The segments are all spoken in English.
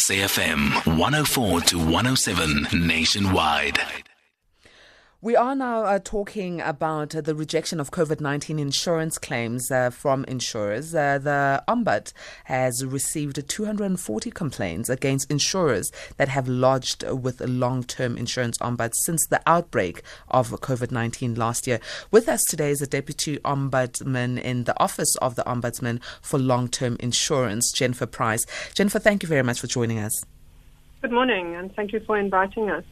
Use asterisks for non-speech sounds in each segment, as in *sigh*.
SAFM 104 to 107 nationwide. We are now uh, talking about uh, the rejection of COVID 19 insurance claims uh, from insurers. Uh, the Ombud has received 240 complaints against insurers that have lodged with long term insurance ombuds since the outbreak of COVID 19 last year. With us today is a deputy ombudsman in the Office of the Ombudsman for Long Term Insurance, Jennifer Preiss. Jennifer, thank you very much for joining us. Good morning, and thank you for inviting us.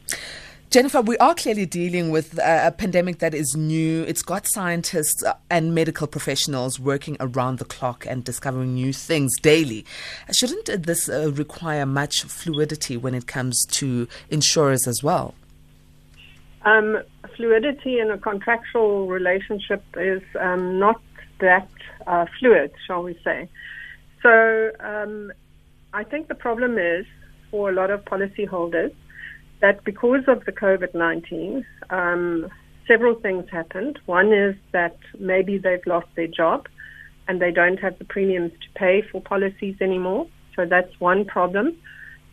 Jennifer, we are clearly dealing with a pandemic that is new. It's got scientists and medical professionals working around the clock and discovering new things daily. Shouldn't this uh, require much fluidity when it comes to insurers as well? Um, fluidity in a contractual relationship is um, not that uh, fluid, shall we say. So um, I think the problem is for a lot of policyholders that because of the COVID 19, um, several things happened. One is that maybe they've lost their job and they don't have the premiums to pay for policies anymore. So that's one problem.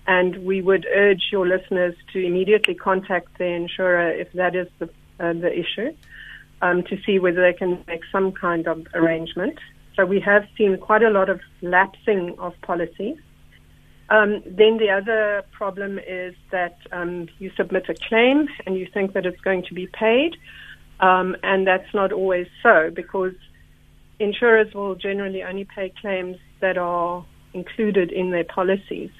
And we would urge your listeners to immediately contact their insurer if that is the, uh, the issue um, to see whether they can make some kind of arrangement. So we have seen quite a lot of lapsing of policies. Um, then the other problem is that um, you submit a claim and you think that it's going to be paid, um, and that's not always so because insurers will generally only pay claims that are included in their policies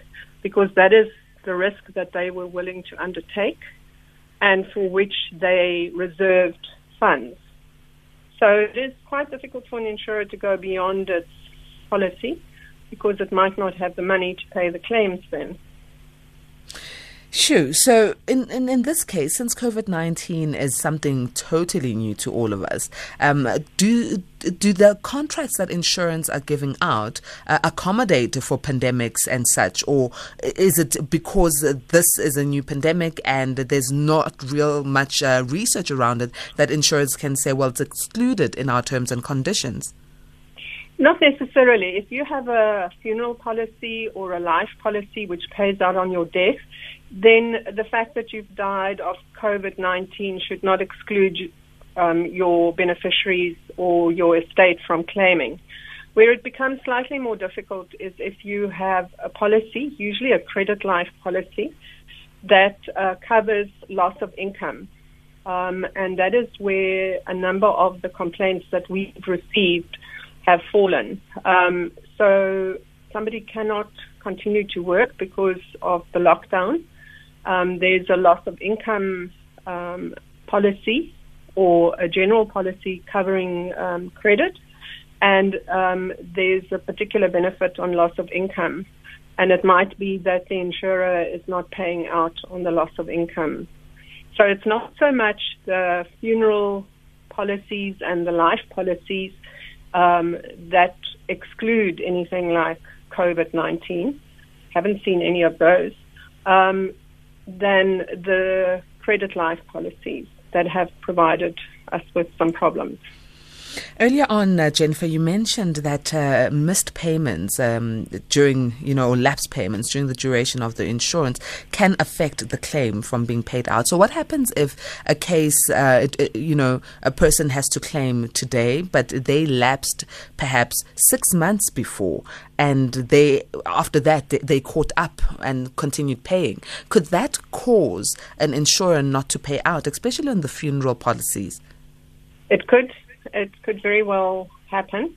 because that is the risk that they were willing to undertake and for which they reserved funds. So it is quite difficult for an insurer to go beyond its policy because it might not have the money to pay the claims then. Sure. So, in, in, in this case, since COVID 19 is something totally new to all of us, um, do, do the contracts that insurance are giving out uh, accommodate for pandemics and such? Or is it because this is a new pandemic and there's not real much uh, research around it that insurance can say, well, it's excluded in our terms and conditions? Not necessarily. If you have a funeral policy or a life policy which pays out on your death, then the fact that you've died of COVID 19 should not exclude um, your beneficiaries or your estate from claiming. Where it becomes slightly more difficult is if you have a policy, usually a credit life policy, that uh, covers loss of income. Um, and that is where a number of the complaints that we've received have fallen. Um, so somebody cannot continue to work because of the lockdown. Um, there's a loss of income um, policy or a general policy covering um, credit, and um, there's a particular benefit on loss of income. And it might be that the insurer is not paying out on the loss of income. So it's not so much the funeral policies and the life policies um, that exclude anything like COVID 19, haven't seen any of those, um, than the credit life policies that have provided us with some problems. Earlier on, uh, Jennifer, you mentioned that uh, missed payments um, during, you know, lapse payments during the duration of the insurance can affect the claim from being paid out. So, what happens if a case, uh, it, it, you know, a person has to claim today, but they lapsed perhaps six months before, and they after that they, they caught up and continued paying? Could that cause an insurer not to pay out, especially on the funeral policies? It could it could very well happen.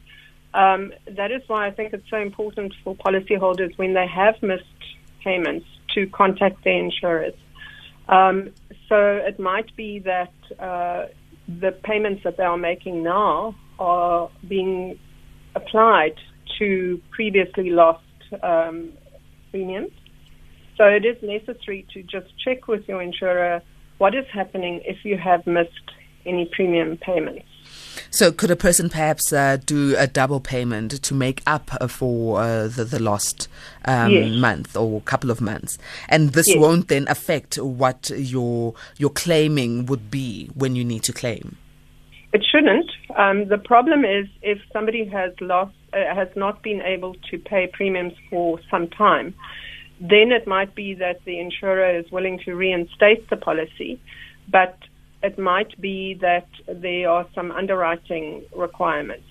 Um, that is why I think it's so important for policyholders when they have missed payments to contact their insurers. Um, so it might be that uh, the payments that they are making now are being applied to previously lost um, premiums. So it is necessary to just check with your insurer what is happening if you have missed any premium payments. So, could a person perhaps uh, do a double payment to make up uh, for uh, the, the lost um, yes. month or couple of months? And this yes. won't then affect what your your claiming would be when you need to claim. It shouldn't. Um, the problem is if somebody has lost, uh, has not been able to pay premiums for some time, then it might be that the insurer is willing to reinstate the policy, but it might be that there are some underwriting requirements.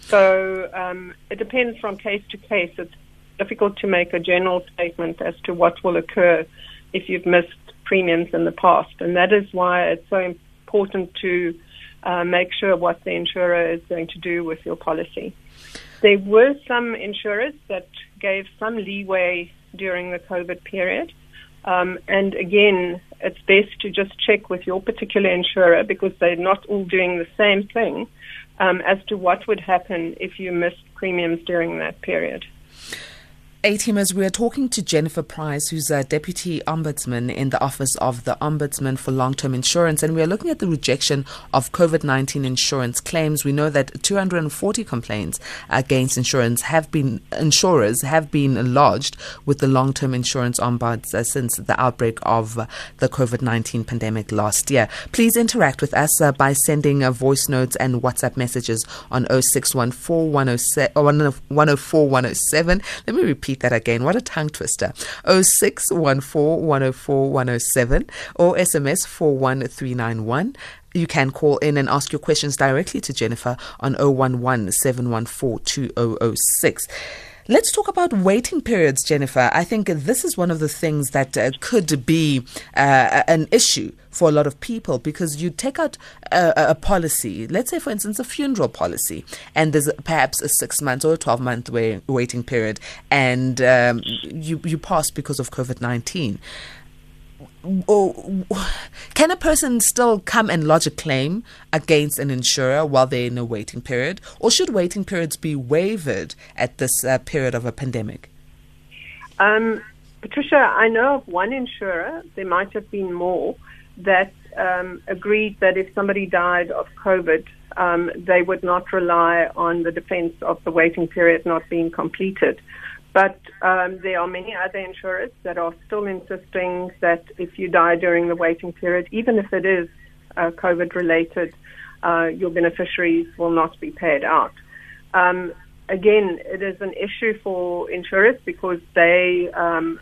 So um, it depends from case to case. It's difficult to make a general statement as to what will occur if you've missed premiums in the past, and that is why it's so important to uh, make sure what the insurer is going to do with your policy. There were some insurers that gave some leeway during the COVID period. Um, and again, it's best to just check with your particular insurer because they're not all doing the same thing um, as to what would happen if you missed premiums during that period. A-teamers, we are talking to Jennifer Preiss, who's a Deputy Ombudsman in the Office of the Ombudsman for Long-Term Insurance, and we are looking at the rejection of COVID-19 insurance claims. We know that 240 complaints against insurance have been insurers have been lodged with the long-term insurance ombuds uh, since the outbreak of uh, the COVID-19 pandemic last year. Please interact with us uh, by sending uh, voice notes and WhatsApp messages on 0614 104 107. Let me repeat that again. What a tongue twister. 0614 104 107 or SMS 41391. You can call in and ask your questions directly to Jennifer on 011 714 2006. Let's talk about waiting periods, Jennifer. I think this is one of the things that uh, could be uh, an issue for a lot of people because you take out a, a, policy, let's say, for instance, a funeral policy, and there's perhaps a six month or a 12 month waiting period, and um, you, you pass because of COVID 19 or can a person still come and lodge a claim against an insurer while they're in a waiting period, or should waiting periods be waived at this uh, period of a pandemic? Um, Patricia, I know of one insurer, there might have been more, that um, agreed that if somebody died of COVID, um, they would not rely on the defense of the waiting period not being completed. But um, there are many other insurers that are still insisting that if you die during the waiting period, even if it is uh, COVID related, uh, your beneficiaries will not be paid out. Um, again, it is an issue for insurers because they um,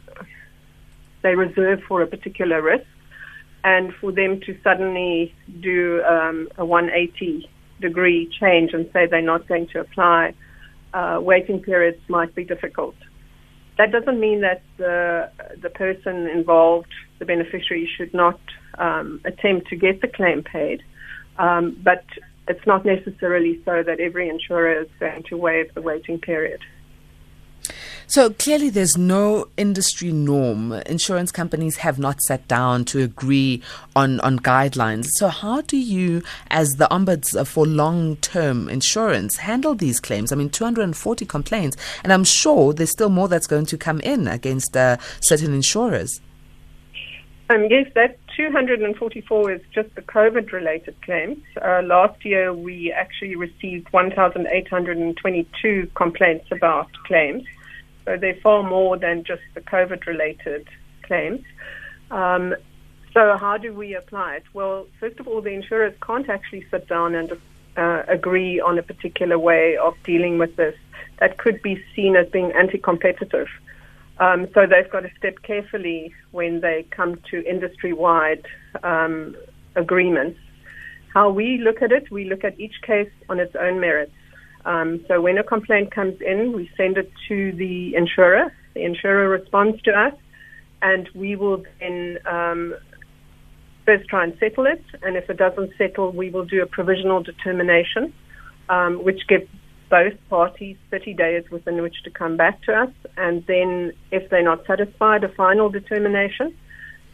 they reserve for a particular risk, and for them to suddenly do um, a 180 degree change and say they're not going to apply uh, waiting periods might be difficult. That doesn't mean that the the person involved, the beneficiary, should not um, attempt to get the claim paid, um, but it's not necessarily so that every insurer is going to waive the waiting period. So clearly, there's no industry norm. Insurance companies have not sat down to agree on, on guidelines. So, how do you, as the ombuds for long term insurance, handle these claims? I mean, 240 complaints, and I'm sure there's still more that's going to come in against uh, certain insurers. Um, yes, that 244 is just the COVID related claims. Uh, last year, we actually received 1,822 complaints about claims. So they're far more than just the COVID related claims. Um, so, how do we apply it? Well, first of all, the insurers can't actually sit down and uh, agree on a particular way of dealing with this. That could be seen as being anti competitive. Um, so, they've got to step carefully when they come to industry wide um, agreements. How we look at it, we look at each case on its own merits. Um, so when a complaint comes in, we send it to the insurer. The insurer responds to us, and we will then um, first try and settle it. And if it doesn't settle, we will do a provisional determination, um, which gives both parties 30 days within which to come back to us. And then, if they're not satisfied, a final determination.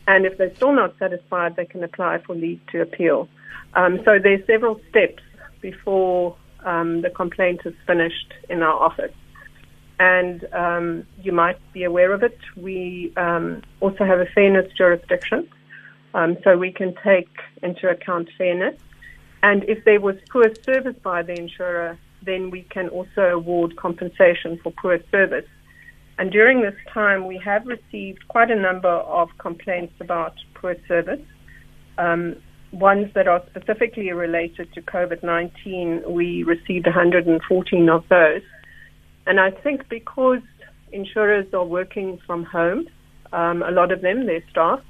And if they're still not satisfied, they can apply for leave to appeal. Um, so there's several steps before um, the complaint is finished in our office. And um, you might be aware of it. We um, also have a fairness jurisdiction, um, so we can take into account fairness. And if there was poor service by the insurer, then we can also award compensation for poor service. And during this time, we have received quite a number of complaints about poor service. Um, ones that are specifically related to COVID 19, we received 114 of those. And I think because insurers are working from home. Um, a lot of them, their staff.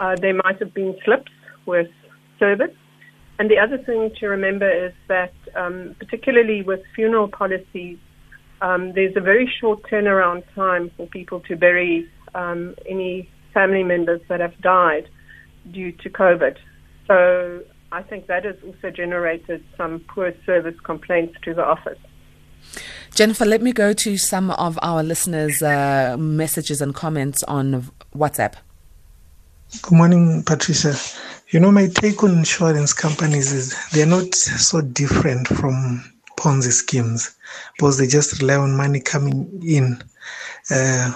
Uh, there might have been slips with service. And the other thing to remember is that, um, particularly with funeral policies, um, there's a very short turnaround time for people to bury um, any family members that have died due to COVID. So I think that has also generated some poor service complaints to the office. Jennifer, let me go to some of our listeners' uh, messages and comments on WhatsApp. Good morning, Patricia. You know, my take on insurance companies is they're not so different from Ponzi schemes because they just rely on money coming in. Uh,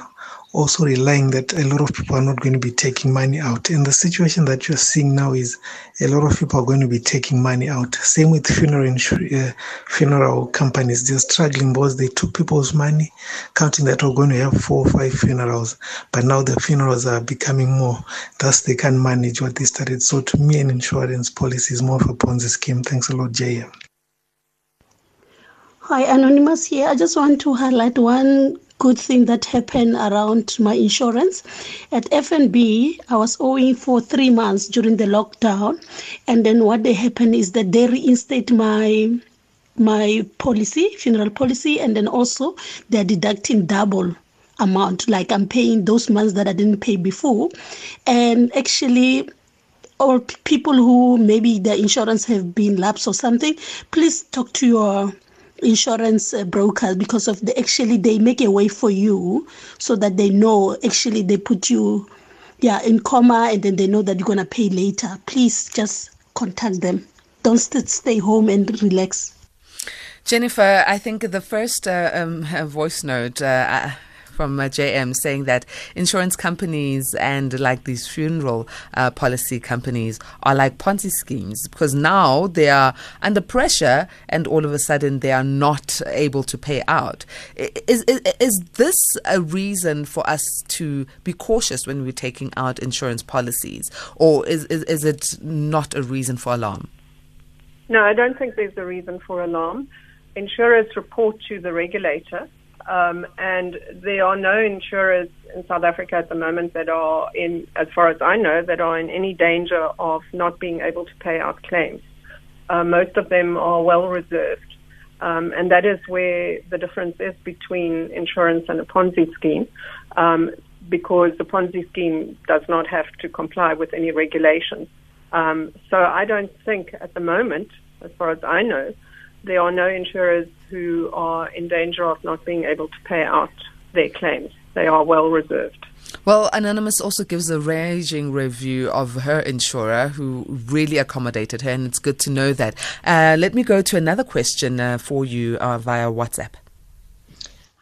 also relying that a lot of people are not going to be taking money out. And the situation that you're seeing now is a lot of people are going to be taking money out. Same with funeral uh, funeral companies. They're struggling because they took people's money, counting that we're going to have four or five funerals. But now the funerals are becoming more. Thus, they can't manage what they started. So to me, an insurance policy is more of a Ponzi scheme. Thanks a lot, JM. Hi, Anonymous here. I just want to highlight one good thing that happened around my insurance. At FNB, I was owing for three months during the lockdown, and then what they happened is that they reinstate my my policy, funeral policy, and then also they're deducting double amount, like I'm paying those months that I didn't pay before, and actually or people who maybe the insurance have been lapsed or something, please talk to your insurance uh, brokers because of the actually they make a way for you so that they know actually they put you yeah in coma and then they know that you're going to pay later. Please just contact them. Don't st- stay home and relax. Jennifer, I think the first uh, um, voice note uh, from uh, JM saying that insurance companies and like these funeral uh, policy companies are like Ponzi schemes because now they are under pressure and all of a sudden they are not able to pay out. Is, is, is this a reason for us to be cautious when we're taking out insurance policies or is, is, is it not a reason for alarm? No, I don't think there's a reason for alarm. Insurers report to the regulator um, and there are no insurers in South Africa at the moment that are in, as far as I know, that are in any danger of not being able to pay out claims. Uh, most of them are well reserved. Um, and that is where the difference is between insurance and a Ponzi scheme, um, because the Ponzi scheme does not have to comply with any regulations. Um, so I don't think at the moment, as far as I know, there are no insurers who are in danger of not being able to pay out their claims. They are well reserved. Well, Anonymous also gives a raging review of her insurer who really accommodated her, and it's good to know that. Uh, let me go to another question uh, for you uh, via WhatsApp.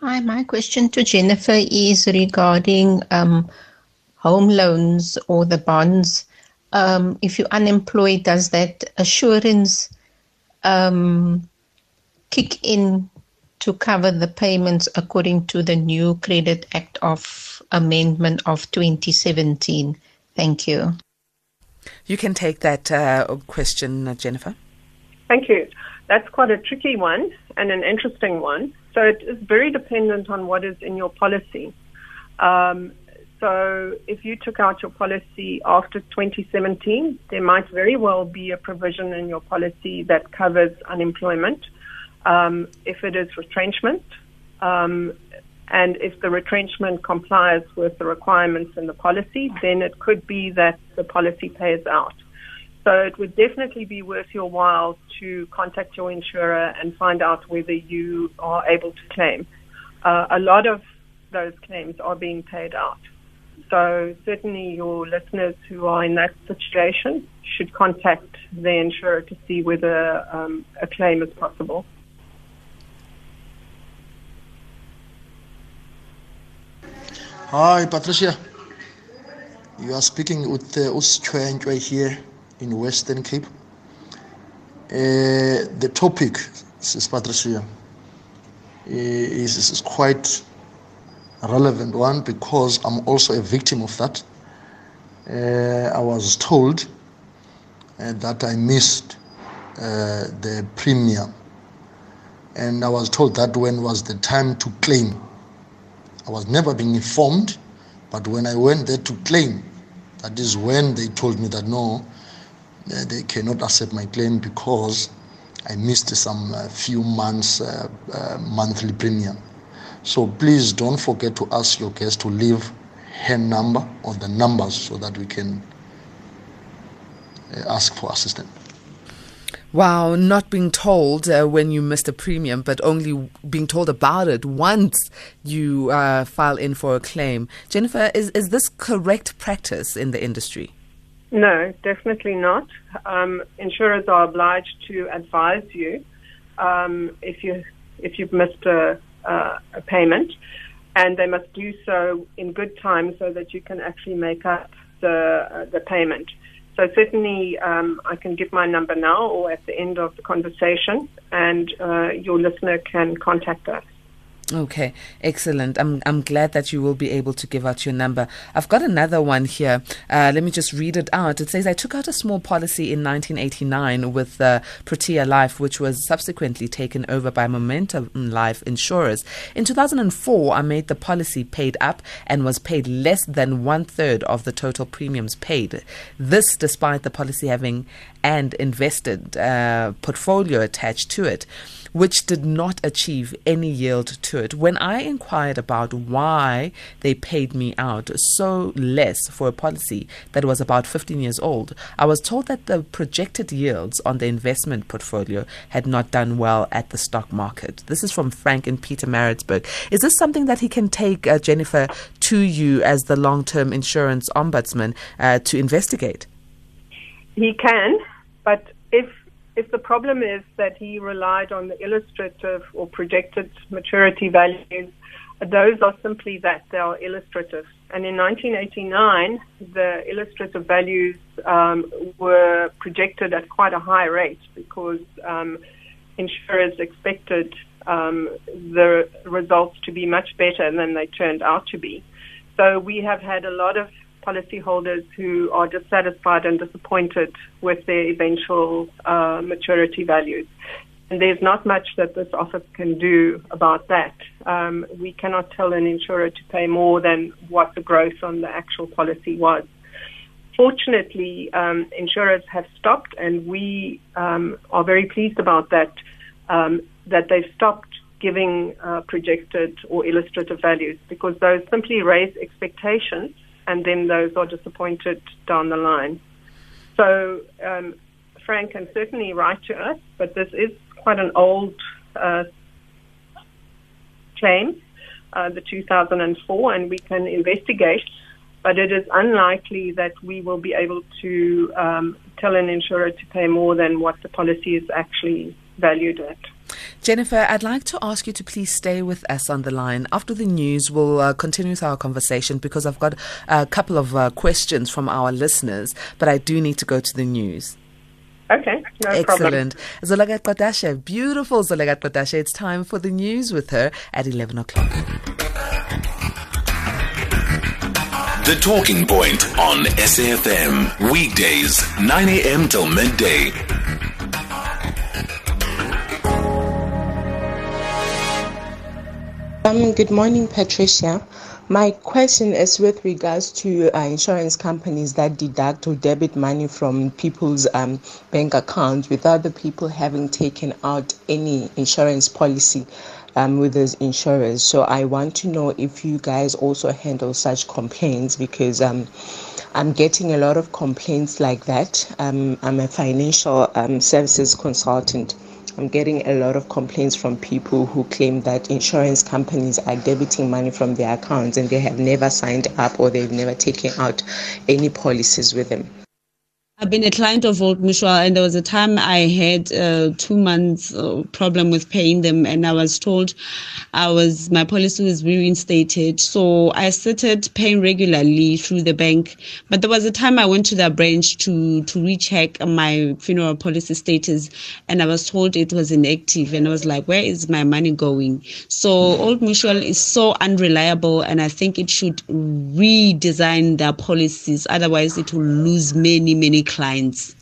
Hi, my question to Jennifer is regarding um, home loans or the bonds. Um, if you're unemployed, does that assurance um, kick in to cover the payments according to the new Credit Act of Amendment of 2017? Thank you. You can take that uh, question, uh, Jennifer. Thank you. That's quite a tricky one and an interesting one. So it is very dependent on what is in your policy. Um, so if you took out your policy after 2017, there might very well be a provision in your policy that covers unemployment. Um, if it is retrenchment, um, and if the retrenchment complies with the requirements in the policy, then it could be that the policy pays out. So it would definitely be worth your while to contact your insurer and find out whether you are able to claim. Uh, a lot of those claims are being paid out. So certainly your listeners who are in that situation should contact the insurer to see whether um, a claim is possible. Hi, Patricia. You are speaking with uh, Us Chwenchwe here in Western Cape. Uh, the topic, Sis Patricia, is, is quite relevant one because I'm also a victim of that. Uh, I was told uh, that I missed uh, the premium, and I was told that when was the time to claim. I was never being informed, but when I went there to claim, that is when they told me that no, uh, they cannot accept my claim because I missed some uh, few months uh, uh, monthly premium. So please don't forget to ask your guest to leave her number or the numbers so that we can uh, ask for assistance. Wow, not being told uh, when you missed a premium, but only being told about it once you uh, file in for a claim. Jennifer, is, is this correct practice in the industry? No, definitely not. Um, insurers are obliged to advise you um, if you if you've missed a, uh, a payment, and they must do so in good time so that you can actually make up the uh, the payment. So certainly, um, I can give my number now or at the end of the conversation, and uh, your listener can contact us. Okay, excellent. I'm I'm glad that you will be able to give out your number. I've got another one here. Uh, let me just read it out. It says I took out a small policy in 1989 with uh, Protea Life, which was subsequently taken over by Momentum Life Insurers. In 2004, I made the policy paid up and was paid less than one third of the total premiums paid. This, despite the policy having and invested uh, portfolio attached to it which did not achieve any yield to it. When I inquired about why they paid me out so less for a policy that was about 15 years old, I was told that the projected yields on the investment portfolio had not done well at the stock market. This is from Frank and Peter Pietermaritzburg. Is this something that he can take, uh, Jennifer, to you as the long term insurance ombudsman uh, to investigate? He can, but if if the problem is that he relied on the illustrative or projected maturity values, those are simply that they are illustrative. And in 1989, the illustrative values um, were projected at quite a high rate because um, insurers expected um, the results to be much better than they turned out to be. So we have had a lot of policyholders who are dissatisfied and disappointed with their eventual uh, maturity values. And there's not much that this office can do about that. Um, we cannot tell an insurer to pay more than what the growth on the actual policy was. Fortunately, um, insurers have stopped, and we um, are very pleased about that. Um, that they've stopped giving uh, projected or illustrative values because those simply raise expectations and then those are disappointed down the line. So um, Frank can certainly write to us, but this is quite an old uh, claim, uh, the 2004, and we can investigate. But it is unlikely that we will be able to um, tell an insurer to pay more than what the policy is actually valued at. Jennifer, I'd like to ask you to please stay with us on the line. After the news, we'll uh, continue with our conversation because I've got a couple of uh, questions from our listeners, but I do need to go to the news. Okay, no Excellent. Zolagat Qadashe, beautiful Zolagat Qadashe. It's time for the news with her at 11 o'clock. The Talking Point on SAFM. Weekdays, 9 a.m. till midday. Um, good morning, Patricia. My question is with regards to uh, insurance companies that deduct or debit money from people's um, bank accounts without the people having taken out any insurance policy um, with those insurers. So I want to know if you guys also handle such complaints because um, I'm getting a lot of complaints like that. Um, I'm a financial um, services consultant I'm getting a lot of complaints from people who claim that insurance companies are debiting money from their accounts and they have never signed up or they've never taken out any policies with them. I've been a client of Old Mutual, and there was a time I had a two months uh, problem with paying them, and I was told I was my policy was reinstated. So I started paying regularly through the bank. But there was a time I went to the branch to to recheck my funeral policy status, and I was told it was inactive, and I was like, "Where is my money going?" So Old Mutual is so unreliable, and I think it should redesign their policies. Otherwise, it will lose many many clients.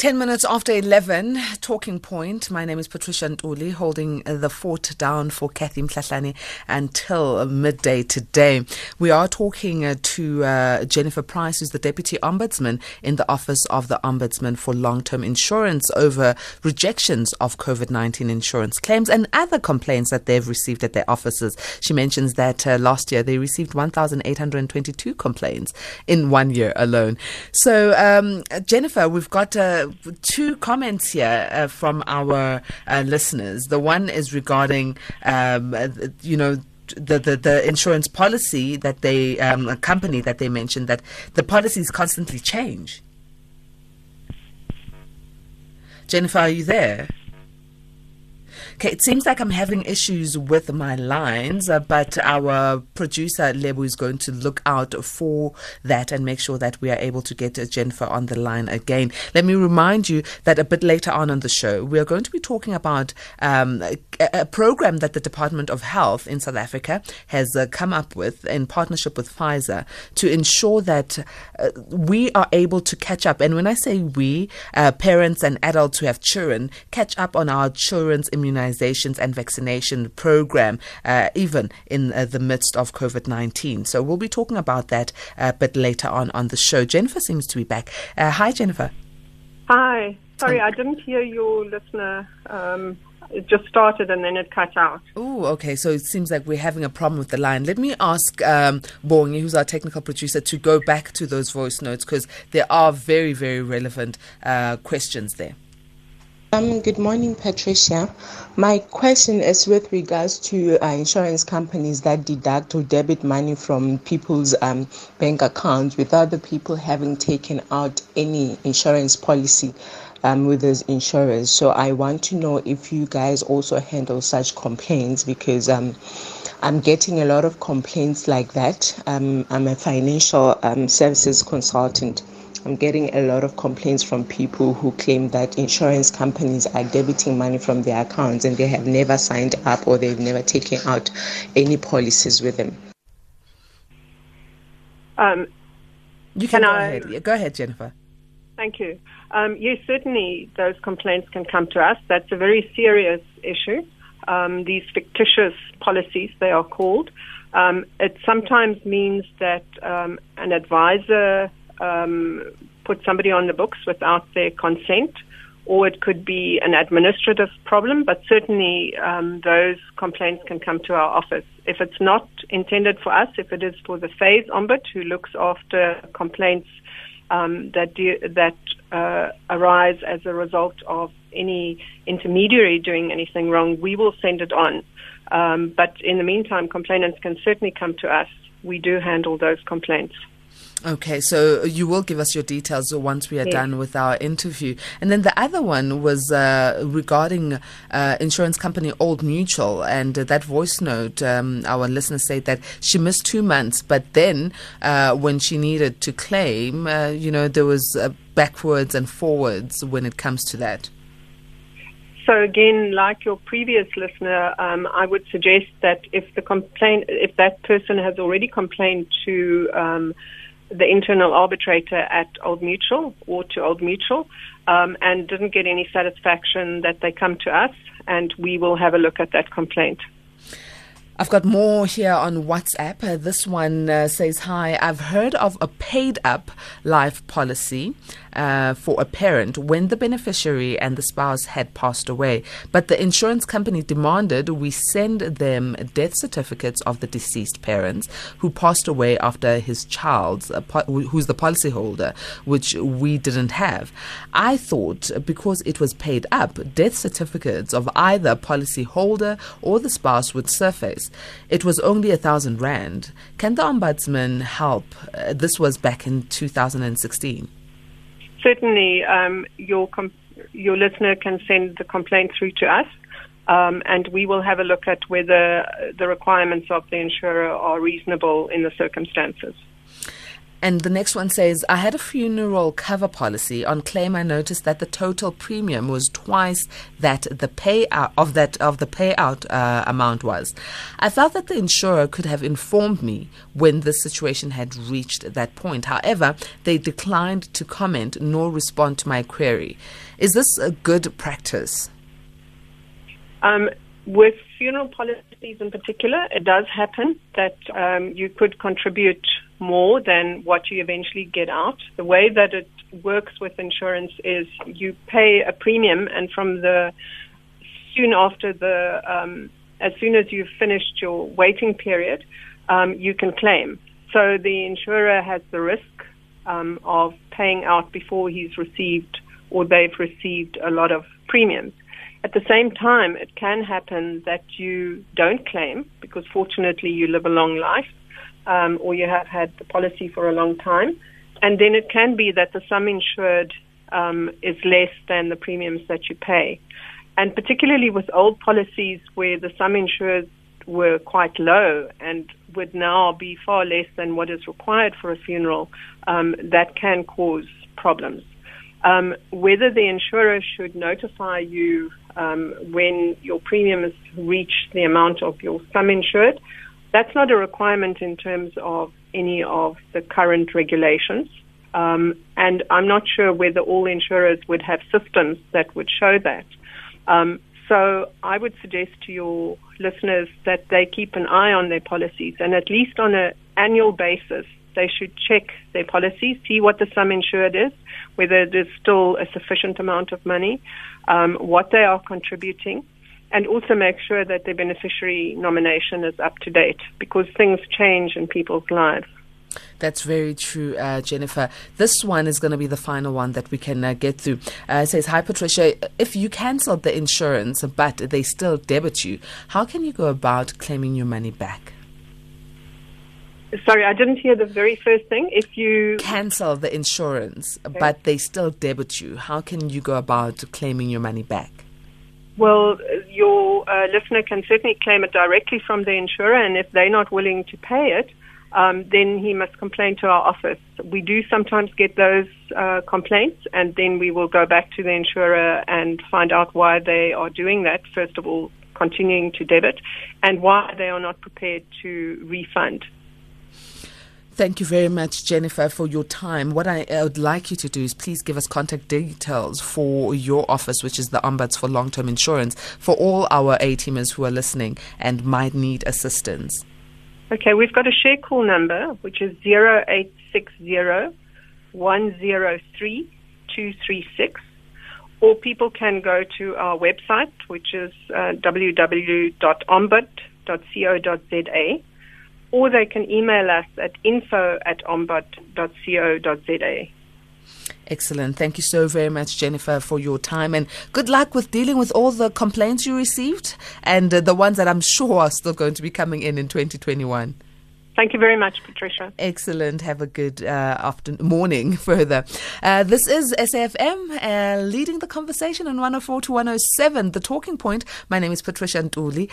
10 minutes after 11, talking point. My name is Patricia Ntuli, holding the fort down for Kathy Mhlahlane until midday today. We are talking uh, to uh, Jennifer Preiss, who's the Deputy Ombudsman in the Office of the Ombudsman for Long Term Insurance, over rejections of COVID 19 insurance claims and other complaints that they've received at their offices. She mentions that uh, last year they received 1,822 complaints in one year alone. So, um, Jennifer, we've got uh, two comments here uh, from our uh, listeners. The one is regarding, um, you know, the, the, the insurance policy that they, um, a company that they mentioned, that the policies constantly change. Jennifer, are you there? Okay, it seems like I'm having issues with my lines, uh, but our producer Lebu is going to look out for that and make sure that we are able to get uh, Jennifer on the line again. Let me remind you that a bit later on on the show, we are going to be talking about um, a, a, program that the Department of Health in South Africa has uh, come up with in partnership with Pfizer to ensure that uh, we are able to catch up. And when I say we, uh, parents and adults who have children, catch up on our children's immunization immunizations and vaccination program, uh, even in uh, the midst of COVID 19. So we'll be talking about that a bit later on on the show. Jennifer seems to be back. Uh, hi, Jennifer. Hi. Sorry, I didn't hear your listener. Um, it just started and then it cut out. Oh, okay. So it seems like we're having a problem with the line. Let me ask um, Bongi, who's our technical producer, to go back to those voice notes because there are very, very relevant uh, questions there. Um, good morning, Patricia. My question is with regards to uh, insurance companies that deduct or debit money from people's um, bank accounts without the people having taken out any insurance policy um, with those insurers. So I want to know if you guys also handle such complaints because um, I'm getting a lot of complaints like that. Um, I'm a financial um, services consultant. I'm getting a lot of complaints from people who claim that insurance companies are debiting money from their accounts and they have never signed up or they've never taken out any policies with them. Um, you can, can go I, ahead. Go ahead, Jennifer. Thank you. Um, yes, certainly those complaints can come to us. That's a very serious issue. Um, these fictitious policies, they are called. Um, it sometimes means that um, an advisor um, put somebody on the books without their consent, or it could be an administrative problem, but certainly um, those complaints can come to our office. If it's not intended for us, if it is for the FAIS Ombud who looks after complaints um, that, do, that uh, arise as a result of any intermediary doing anything wrong, we will send it on. Um, but in the meantime, complainants can certainly come to us. We do handle those complaints. Okay, so you will give us your details once we are yes. done with our interview. And then the other one was uh, regarding uh, insurance company Old Mutual. And uh, that voice note, um, our listener said that she missed two months, but then uh, when she needed to claim, uh, you know, there was uh, backwards and forwards when it comes to that. So again, like your previous listener, um, I would suggest that if the complaint, if that person has already complained to um, the internal arbitrator at Old Mutual or to Old Mutual um, and didn't get any satisfaction that they come to us and we will have a look at that complaint. I've got more here on WhatsApp. Uh, this one uh, says, Hi, I've heard of a paid up life policy uh, for a parent when the beneficiary and the spouse had passed away. But the insurance company demanded we send them death certificates of the deceased parents who passed away after his child's, uh, po- who's the policyholder, which we didn't have. I thought because it was paid up, death certificates of either policyholder or the spouse would surface. It was only a thousand rand. Can the ombudsman help? Uh, this was back in 2016. Certainly, um, your com- your listener can send the complaint through to us, um, and we will have a look at whether the requirements of the insurer are reasonable in the circumstances. And the next one says, I had a funeral cover policy. On claim, I noticed that the total premium was twice that the payout of that of the payout uh, amount was. I felt that the insurer could have informed me when the situation had reached that point. However, they declined to comment nor respond to my query. Is this a good practice? Um, with funeral policies in particular, it does happen that um, you could contribute more than what you eventually get out. The way that it works with insurance is you pay a premium, and from the soon after the um, as soon as you've finished your waiting period, um, you can claim. So the insurer has the risk um, of paying out before he's received or they've received a lot of premiums. At the same time, it can happen that you don't claim because fortunately you live a long life um, or you have had the policy for a long time. And then it can be that the sum insured um, is less than the premiums that you pay. And particularly with old policies where the sum insured were quite low and would now be far less than what is required for a funeral, um, that can cause problems. Um, whether the insurer should notify you um, when your premiums reach the amount of your sum insured. That's not a requirement in terms of any of the current regulations. Um, and I'm not sure whether all insurers would have systems that would show that. Um, so I would suggest to your listeners that they keep an eye on their policies and at least on an annual basis, they should check their policies, see what the sum insured is, whether is still a sufficient amount of money, um, what they are contributing, and also make sure that their beneficiary nomination is up to date because things change in people's lives. That's very true, uh, Jennifer. This one is going to be the final one that we can uh, get through. Uh, it says, Hi, Patricia. If you cancelled the insurance but they still debit you, how can you go about claiming your money back? Sorry, I didn't hear the very first thing. If you cancel the insurance, okay. but they still debit you, how can you go about claiming your money back? Well, your uh, listener can certainly claim it directly from the insurer, and if they're not willing to pay it, um, then he must complain to our office. We do sometimes get those uh, complaints, and then we will go back to the insurer and find out why they are doing that. First of all, continuing to debit, and why they are not prepared to refund. Thank you very much, Jennifer, for your time. What I, would like you to do is please give us contact details for your office, which is the Ombuds for Long Term Insurance, for all our A teamers who are listening and might need assistance. Okay, we've got a share call number, which is 0860 103 236 or people can go to our website, which is uh, www.ombud.co.za or they can email us at info at ombud.co.za. Excellent. Thank you so very much, Jennifer, for your time and good luck with dealing with all the complaints you received and uh, the ones that I'm sure are still going to be coming in in 2021. Thank you very much, Patricia. Excellent. Have a good uh, afternoon, morning *laughs* further. Uh, this is SAFM uh, leading the conversation on 104 to 107, the talking point. My name is Patricia Ntuli.